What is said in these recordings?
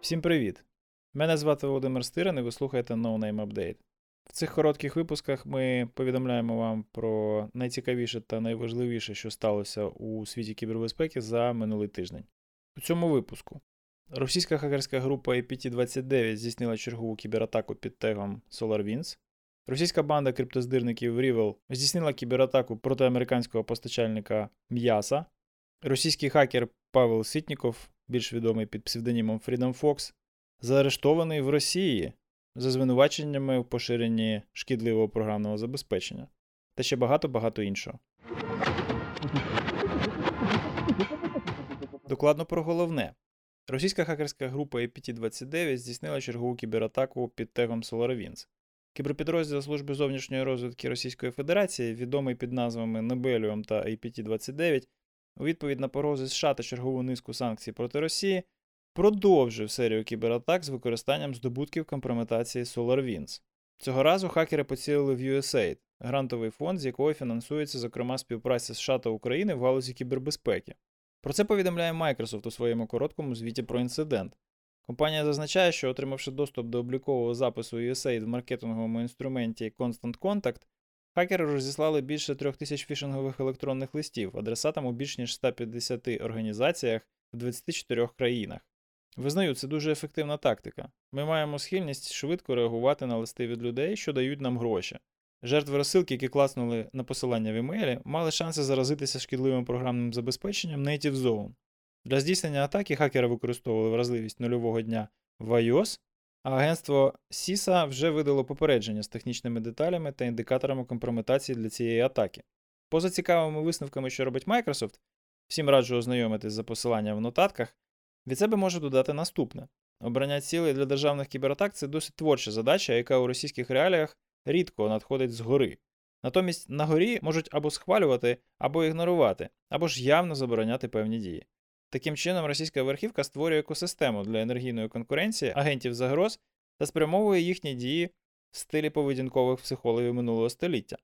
Всім привіт! Мене звати Володимир Стирин і ви слухаєте No Name Update. В цих коротких випусках ми повідомляємо вам про найцікавіше та найважливіше, що сталося у світі кібербезпеки за минулий тиждень. У цьому випуску російська хакерська група APT-29 здійснила чергову кібератаку під тегом SolarWinds. Російська банда криптоздирників Rival здійснила кібератаку проти американського постачальника М'яса. Російський хакер Павел Ситніков, більш відомий під псевдонімом Freedom Fox, заарештований в Росії за звинуваченнями в поширенні шкідливого програмного забезпечення та ще багато-багато іншого. Докладно про головне. Російська хакерська група APT-29 здійснила чергову кібератаку під тегом SolarWinds. Кіберпідрозділ Служби зовнішньої розвідки Російської Федерації, відомий під назвами Небеліум та APT-29, у відповідь на погрози США та чергову низку санкцій проти Росії, продовжив серію кібератак з використанням здобутків компрометації SolarWinds. Цього разу хакери поцілили в USAID, грантовий фонд, з якого фінансується, зокрема, співпраця США та України в галузі кібербезпеки. Про це повідомляє Microsoft у своєму короткому звіті про інцидент. Компанія зазначає, що, отримавши доступ до облікового запису USAID в маркетинговому інструменті Constant Contact, хакери розіслали більше трьох тисяч фішингових електронних листів адресатам у більш ніж 150 організаціях в 24 країнах. Визнаю, це дуже ефективна тактика. Ми маємо схильність швидко реагувати на листи від людей, що дають нам гроші. Жертви розсилки, які класнули на посилання в емейлі, мали шанси заразитися шкідливим програмним забезпеченням Native Zone. Для здійснення атаки хакери використовували вразливість нульового дня в iOS, а агентство CISA вже видало попередження з технічними деталями та індикаторами компрометації для цієї атаки. Поза цікавими висновками, що робить Microsoft, всім раджу ознайомитись за посиланням в нотатках, від себе можу додати наступне: обрання цілей для державних кібератак це досить творча задача, яка у російських реаліях рідко надходить згори. Натомість на горі можуть або схвалювати, або ігнорувати, або ж явно забороняти певні дії. Таким чином, російська верхівка створює екосистему для енергійної конкуренції агентів загроз та спрямовує їхні дії в стилі поведінкових психологів минулого століття.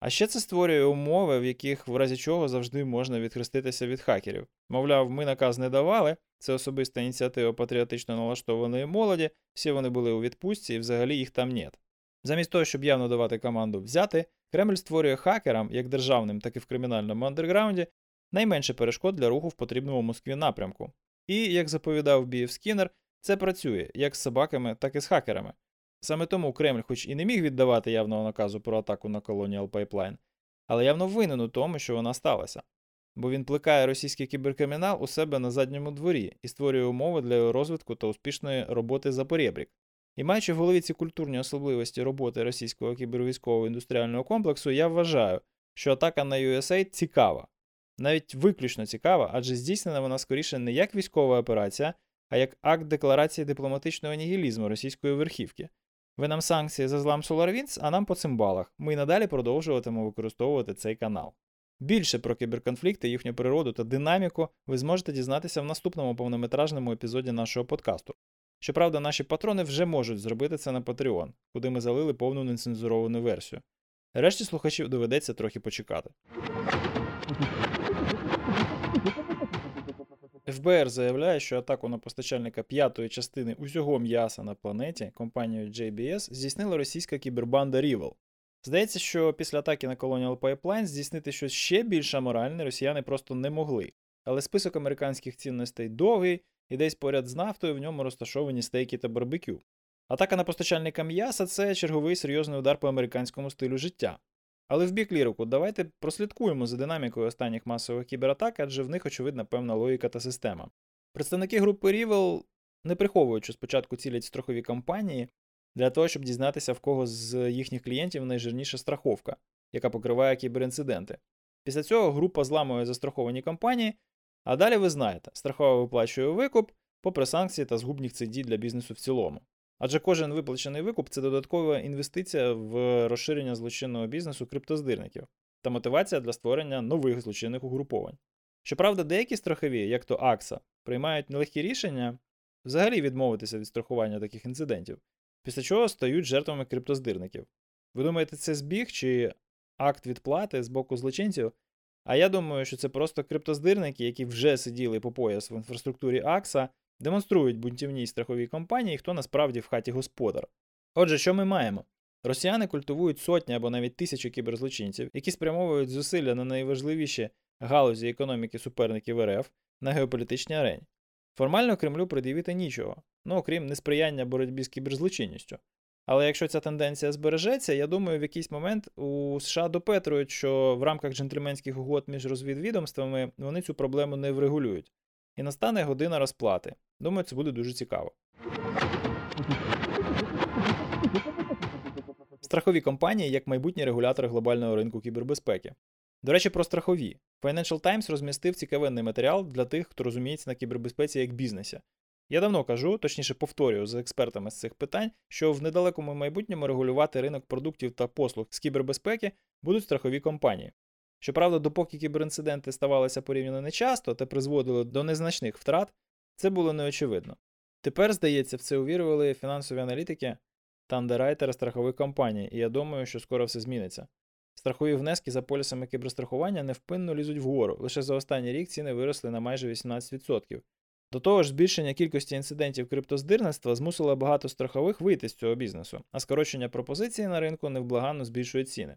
А ще це створює умови, в яких в разі чого завжди можна відхреститися від хакерів. Мовляв, ми наказ не давали, це особиста ініціатива патріотично налаштованої молоді, всі вони були у відпустці і взагалі їх там нет. Замість того, щоб явно давати команду взяти, Кремль створює хакерам, як державним, так і в кримінальному андерграунді, найменше перешкод для руху в потрібному Москві напрямку. І, як заповідав Бієв Скіннер, це працює як з собаками, так і з хакерами. Саме тому Кремль, хоч і не міг віддавати явного наказу про атаку на Colonial Pipeline, але явно винен у тому, що вона сталася. Бо він плекає російський кіберкримінал у себе на задньому дворі і створює умови для розвитку та успішної роботи за порєбрік. І маючи в голові ці культурні особливості роботи російського кібервійськового індустріального комплексу, я вважаю, що атака на USA цікава, навіть виключно цікава, адже здійснена вона скоріше не як військова операція, а як акт декларації дипломатичного нігілізму російської верхівки. Ви нам санкції за злам SolarWinds, а нам по цимбалах. Ми й надалі продовжуватимемо використовувати цей канал. Більше про кіберконфлікти, їхню природу та динаміку ви зможете дізнатися в наступному повнометражному епізоді нашого подкасту. Щоправда, наші патрони вже можуть зробити це на Patreon, куди ми залили повну нецензуровану версію. Решті слухачів доведеться трохи почекати. ФБР заявляє, що атаку на постачальника п'ятої частини усього м'яса на планеті компанією JBS здійснила російська кібербанда Rival. Здається, що після атаки на Colonial Pipeline здійснити щось ще більш аморальне росіяни просто не могли. Але список американських цінностей довгий, і десь поряд з нафтою в ньому розташовані стейки та барбекю. Атака на постачальника м'яса це черговий серйозний удар по американському стилю життя. Але в бік лірику, давайте прослідкуємо за динамікою останніх масових кібератак, адже в них, очевидна, певна логіка та система. Представники групи Rival, не приховують, що спочатку цілять страхові компанії для того, щоб дізнатися, в кого з їхніх клієнтів найжирніша страховка, яка покриває кіберінциденти. Після цього група зламує застраховані компанії, а далі ви знаєте, страхова виплачує викуп, попри санкції та згубні цеді для бізнесу в цілому. Адже кожен виплачений викуп це додаткова інвестиція в розширення злочинного бізнесу криптоздирників та мотивація для створення нових злочинних угруповань. Щоправда, деякі страхові, як то АКСА, приймають нелегкі рішення взагалі відмовитися від страхування таких інцидентів, після чого стають жертвами криптоздирників. Ви думаєте, це збіг чи акт відплати з боку злочинців. А я думаю, що це просто криптоздирники, які вже сиділи по пояс в інфраструктурі Акса, демонструють бунтівній страховій компанії, хто насправді в хаті господар. Отже, що ми маємо? Росіяни культивують сотні або навіть тисячі кіберзлочинців, які спрямовують зусилля на найважливіші галузі економіки суперників РФ на геополітичній арені. Формально Кремлю пред'явити нічого, ну окрім несприяння боротьбі з кіберзлочинністю. Але якщо ця тенденція збережеться, я думаю, в якийсь момент у США допетрують, що в рамках джентльменських угод між розвідвідомствами вони цю проблему не врегулюють. І настане година розплати. Думаю, це буде дуже цікаво. Страхові компанії як майбутні регулятори глобального ринку кібербезпеки. До речі, про страхові. Financial Times розмістив цікавинний матеріал для тих, хто розуміється на кібербезпеці як бізнесі. Я давно кажу, точніше повторюю з експертами з цих питань, що в недалекому майбутньому регулювати ринок продуктів та послуг з кібербезпеки будуть страхові компанії. Щоправда, допоки кіберінциденти ставалися порівняно нечасто та призводили до незначних втрат, це було неочевидно. Тепер, здається, в це увірували фінансові аналітики та андеррайтери страхових компаній, і я думаю, що скоро все зміниться. Страхові внески за полісами кіберстрахування невпинно лізуть вгору. Лише за останній рік ціни виросли на майже 18%. До того ж, збільшення кількості інцидентів криптоздирництва змусило багато страхових вийти з цього бізнесу, а скорочення пропозиції на ринку невблаганно збільшує ціни.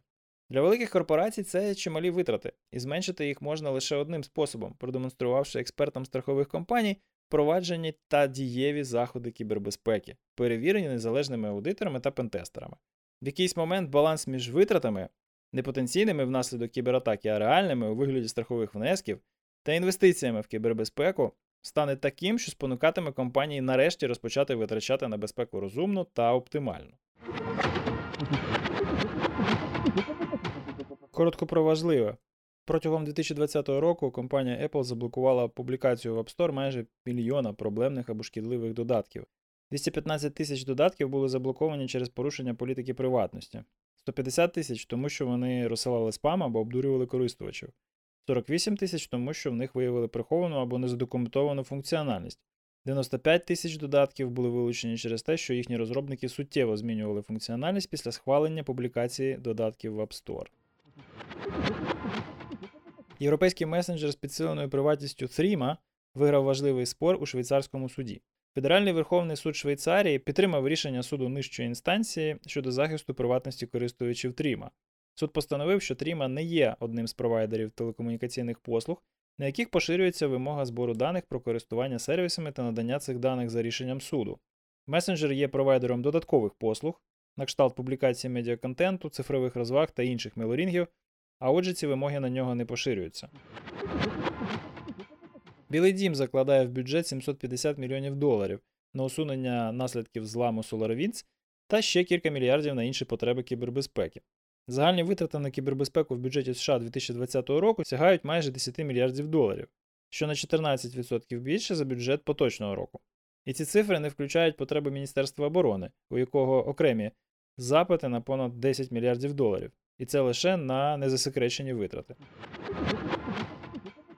Для великих корпорацій це чималі витрати, і зменшити їх можна лише одним способом, продемонструвавши експертам страхових компаній впроваджені та дієві заходи кібербезпеки, перевірені незалежними аудиторами та пентестерами. В якийсь момент баланс між витратами, не потенційними внаслідок кібератаки, а реальними у вигляді страхових внесків та інвестиціями в кібербезпеку стане таким, що спонукатиме компанії нарешті розпочати витрачати на безпеку розумно та оптимально. Коротко про важливе. Протягом 2020 року компанія Apple заблокувала публікацію в App Store майже мільйона проблемних або шкідливих додатків. 215 тисяч додатків були заблоковані через порушення політики приватності, 150 тисяч тому, що вони розсилали спам або обдурювали користувачів, 48 тисяч тому, що в них виявили приховану або незадокументовану функціональність. 95 тисяч додатків були вилучені через те, що їхні розробники суттєво змінювали функціональність після схвалення публікації додатків в App Store. Європейський месенджер з підсиленою приватністю Threema виграв важливий спор у швейцарському суді. Федеральний Верховний суд Швейцарії підтримав рішення суду нижчої інстанції щодо захисту приватності користувачів Тріма. Суд постановив, що Тріма не є одним з провайдерів телекомунікаційних послуг, на яких поширюється вимога збору даних про користування сервісами та надання цих даних за рішенням суду. Месенджер є провайдером додаткових послуг, на кшталт публікації медіаконтенту, цифрових розваг та інших мелорінгів, а отже, ці вимоги на нього не поширюються. Білий дім закладає в бюджет 750 мільйонів доларів на усунення наслідків зламу SolarWinds та ще кілька мільярдів на інші потреби кібербезпеки. Загальні витрати на кібербезпеку в бюджеті США 2020 року сягають майже 10 мільярдів доларів, що на 14% більше за бюджет поточного року. І ці цифри не включають потреби Міністерства оборони, у якого окремі запити на понад 10 мільярдів доларів. І це лише на незасекречені витрати.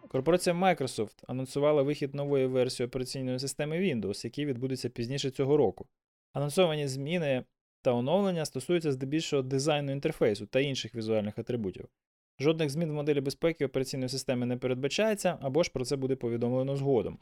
Корпорація Microsoft анонсувала вихід нової версії операційної системи Windows, який відбудеться пізніше цього року. Анонсовані зміни та оновлення стосуються здебільшого дизайну інтерфейсу та інших візуальних атрибутів. Жодних змін в моделі безпеки операційної системи не передбачається, або ж про це буде повідомлено згодом.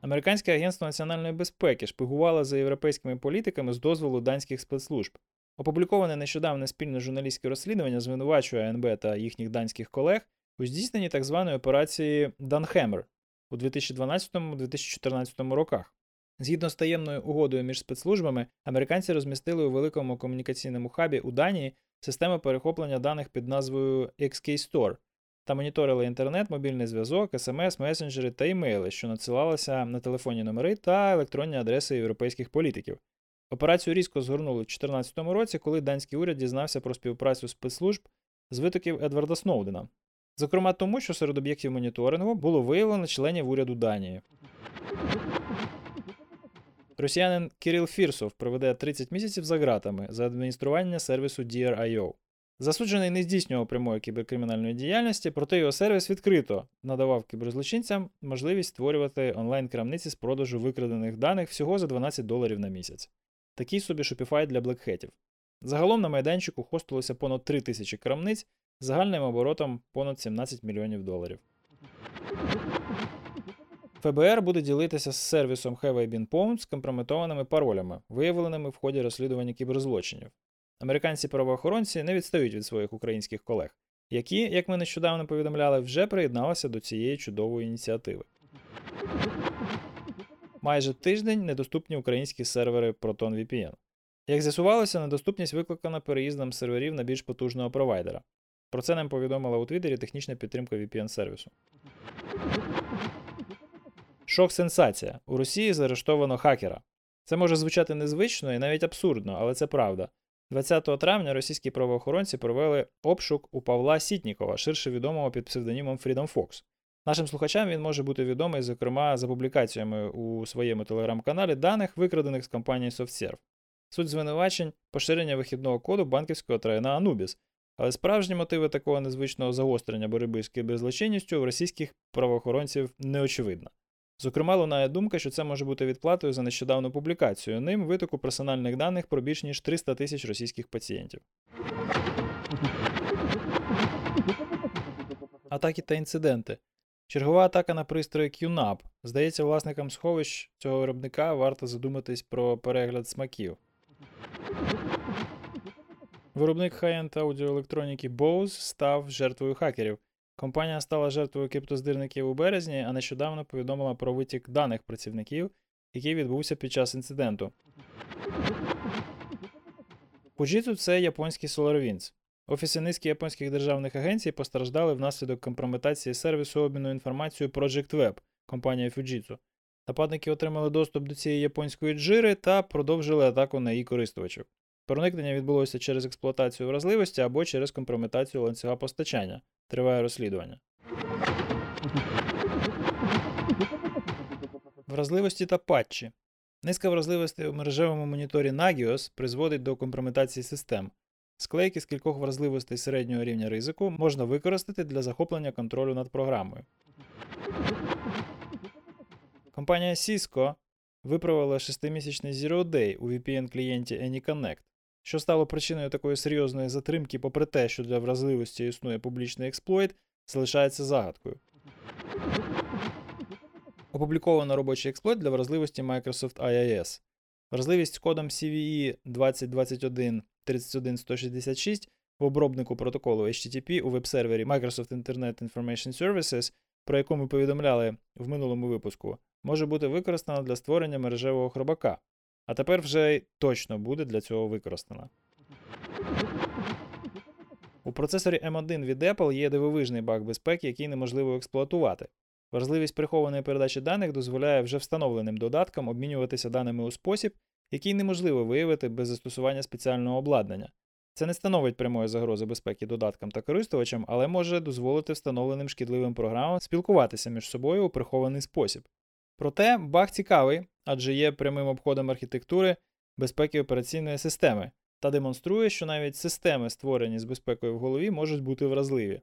Американське агентство національної безпеки шпигувало за європейськими політиками з дозволу данських спецслужб. Опубліковане нещодавне спільне журналістське розслідування звинувачує АНБ та їхніх данських колег у здійсненні так званої операції Данхемер у 2012-2014 роках. Згідно з таємною угодою між спецслужбами, американці розмістили у великому комунікаційному хабі у Данії систему перехоплення даних під назвою XK Store та моніторили інтернет, мобільний зв'язок, смс, месенджери та імейли, що надсилалися на телефонні номери та електронні адреси європейських політиків. Операцію різко згорнули у 2014 році, коли данський уряд дізнався про співпрацю спецслужб з витоків Едварда Сноудена. Зокрема, тому, що серед об'єктів моніторингу було виявлено членів уряду Данії. Росіянин Кирил Фірсов проведе 30 місяців за ґратами за адміністрування сервісу DRIO. Засуджений не здійснював прямої кіберкримінальної діяльності, проте його сервіс відкрито надавав кіберзлочинцям можливість створювати онлайн-крамниці з продажу викрадених даних всього за 12 доларів на місяць. Такий собі Shopify для блекхетів. Загалом на майданчику хостилося понад 3 тисячі крамниць з загальним оборотом понад 17 мільйонів доларів. ФБР буде ділитися з сервісом Have I Been Pwned з компрометованими паролями, виявленими в ході розслідування кіберзлочинів. Американці правоохоронці не відстають від своїх українських колег, які, як ми нещодавно повідомляли, вже приєдналися до цієї чудової ініціативи. Майже тиждень недоступні українські сервери ProtonVPN. Як з'ясувалося, недоступність викликана переїздом серверів на більш потужного провайдера. Про це нам повідомила у Твіттері технічна підтримка VPN-сервісу. Шок сенсація. У Росії заарештовано хакера. Це може звучати незвично і навіть абсурдно, але це правда. 20 травня російські правоохоронці провели обшук у Павла Сітнікова, ширше відомого під псевдонімом Freedom Fox. Нашим слухачам він може бути відомий, зокрема, за публікаціями у своєму телеграм-каналі даних, викрадених з компанії SoftServe. Суть звинувачень поширення вихідного коду банківського трайна Anubis, але справжні мотиви такого незвичного загострення боротьби з кіберзлочинністю в російських правоохоронців неочевидна. Зокрема, лунає думка, що це може бути відплатою за нещодавну публікацію ним витоку персональних даних про більш ніж 300 тисяч російських пацієнтів. Атаки та інциденти. Чергова атака на пристрої QNAP. Здається, власникам сховищ цього виробника варто задуматись про перегляд смаків. Виробник хай-енд аудіоелектроніки Bose став жертвою хакерів. Компанія стала жертвою криптоздирників у березні, а нещодавно повідомила про витік даних працівників, який відбувся під час інциденту. Fujitsu – це японський SolarWinds. Офіси низки японських державних агенцій постраждали внаслідок компрометації сервісу обміну інформацією Project Web компанія Fujitsu. Нападники отримали доступ до цієї японської джири та продовжили атаку на її користувачів. Проникнення відбулося через експлуатацію вразливості або через компрометацію ланцюга постачання. Триває розслідування. Вразливості та патчі. Низка вразливостей у мережевому моніторі Nagios призводить до компрометації систем. Склейки з кількох вразливостей середнього рівня ризику можна використати для захоплення контролю над програмою. Компанія Cisco виправила 6-місячний Zero Day у VPN-клієнті AnyConnect, що стало причиною такої серйозної затримки, попри те, що для вразливості існує публічний експлойт, залишається загадкою. Опубліковано робочий експлойт для вразливості Microsoft IIS. Вразливість з кодом CVE 2021 31166 в обробнику протоколу HTTP у веб-сервері Microsoft Internet Information Services, про яку ми повідомляли в минулому випуску, може бути використана для створення мережевого хробака, а тепер вже точно буде для цього використана. У процесорі M1 від Apple є дивовижний баг безпеки, який неможливо експлуатувати. Важливість прихованої передачі даних дозволяє вже встановленим додаткам обмінюватися даними у спосіб, який неможливо виявити без застосування спеціального обладнання. Це не становить прямої загрози безпеки додаткам та користувачам, але може дозволити встановленим шкідливим програмам спілкуватися між собою у прихований спосіб. Проте баг цікавий, адже є прямим обходом архітектури безпеки операційної системи та демонструє, що навіть системи, створені з безпекою в голові, можуть бути вразливі.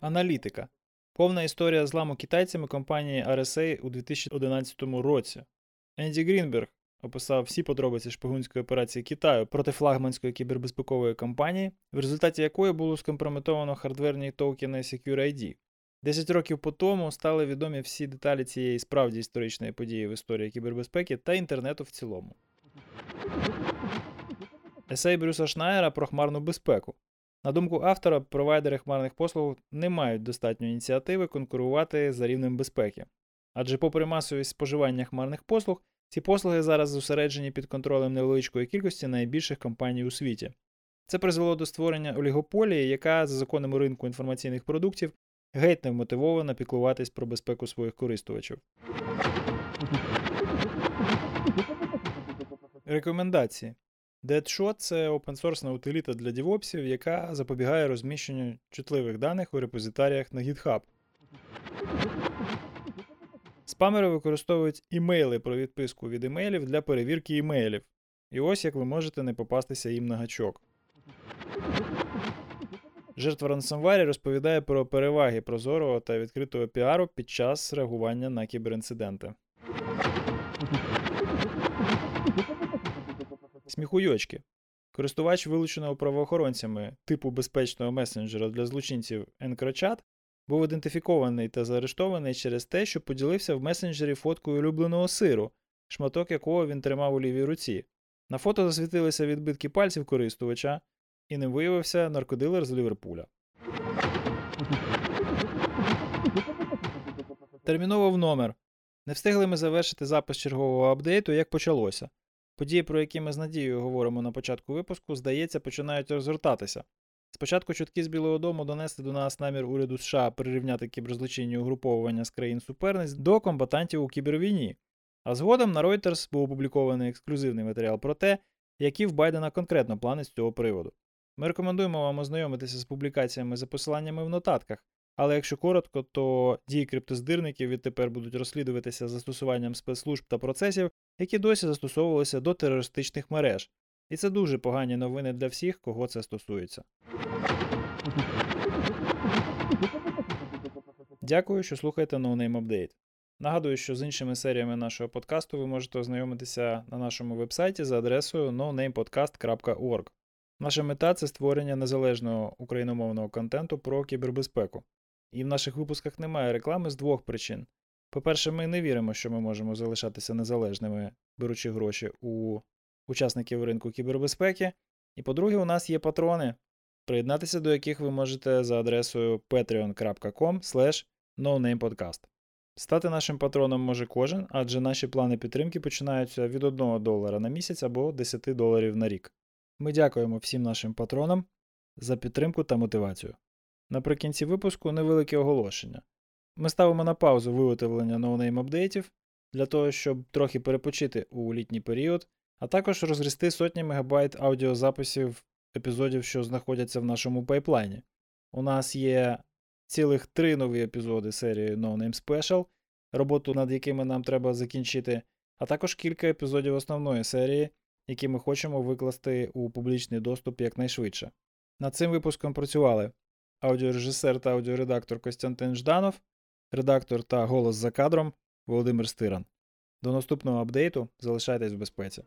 Аналітика. Повна історія зламу китайцями компанії RSA у 2011 році. Енді Грінберг описав всі подробиці шпигунської операції Китаю проти флагманської кібербезпекової компанії, в результаті якої було скомпрометовано хардверні токени SecureID. Десять років по тому стали відомі всі деталі цієї справді історичної події в історії кібербезпеки та інтернету в цілому. Есей Брюса Шнайера про хмарну безпеку. На думку автора, провайдери хмарних послуг не мають достатньо ініціативи конкурувати за рівнем безпеки. Адже, попри масовість споживання хмарних послуг, ці послуги зараз зосереджені під контролем невеличкої кількості найбільших компаній у світі. Це призвело до створення олігополії, яка за законами ринку інформаційних продуктів геть не вмотивована піклуватись про безпеку своїх користувачів. Рекомендації. Deadshot – це опенсорсна утиліта для дівопсів, яка запобігає розміщенню чутливих даних у репозитаріях на GitHub. Спамери використовують імейли про відписку від імейлів для перевірки імейлів. І ось як ви можете не попастися їм на гачок. Жертва Ransomware розповідає про переваги прозорого та відкритого піару під час реагування на кіберінциденти. сміхуйочки. Користувач вилученого правоохоронцями типу безпечного месенджера для злочинців EncroChat був ідентифікований та заарештований через те, що поділився в месенджері фоткою улюбленого сиру, шматок якого він тримав у лівій руці. На фото засвітилися відбитки пальців користувача, і не виявився наркодилер з Ліверпуля. Терміново в номер. Не встигли ми завершити запис чергового апдейту, як почалося. Події, про які ми з надією говоримо на початку випуску, здається, починають розгортатися. Спочатку чутки з Білого Дому донесли до нас намір уряду США прирівняти кіберзлочинні угруповування з країн суперниць до комбатантів у кібервійні. А згодом на Reuters був опублікований ексклюзивний матеріал про те, які в Байдена конкретно плани з цього приводу. Ми рекомендуємо вам ознайомитися з публікаціями за посиланнями в нотатках, але якщо коротко, то дії криптоздирників відтепер будуть розслідуватися застосуванням спецслужб та процесів, які досі застосовувалися до терористичних мереж. І це дуже погані новини для всіх, кого це стосується. Дякую, що слухаєте No Name Update. Нагадую, що з іншими серіями нашого подкасту ви можете ознайомитися на нашому вебсайті за адресою nonamepodcast.org. Наша мета це створення незалежного україномовного контенту про кібербезпеку. І в наших випусках немає реклами з двох причин. По-перше, ми не віримо, що ми можемо залишатися незалежними, беручи гроші у учасників ринку кібербезпеки. І по-друге, у нас є патрони, приєднатися до яких ви можете за адресою patreon.com nonamepodcast. Стати нашим патроном може кожен, адже наші плани підтримки починаються від 1 долара на місяць або 10 доларів на рік. Ми дякуємо всім нашим патронам за підтримку та мотивацію. Наприкінці випуску невелике оголошення. Ми ставимо на паузу виготовлення NoName апдейтів для того, щоб трохи перепочити у літній період, а також розгрести сотні мегабайт аудіозаписів епізодів, що знаходяться в нашому пайплайні. У нас є цілих три нові епізоди серії No Name Special, роботу над якими нам треба закінчити, а також кілька епізодів основної серії, які ми хочемо викласти у публічний доступ якнайшвидше. Над цим випуском працювали аудіорежисер та аудіоредактор Костянтин Жданов, редактор та голос за кадром Володимир Стиран. До наступного апдейту залишайтесь в безпеці.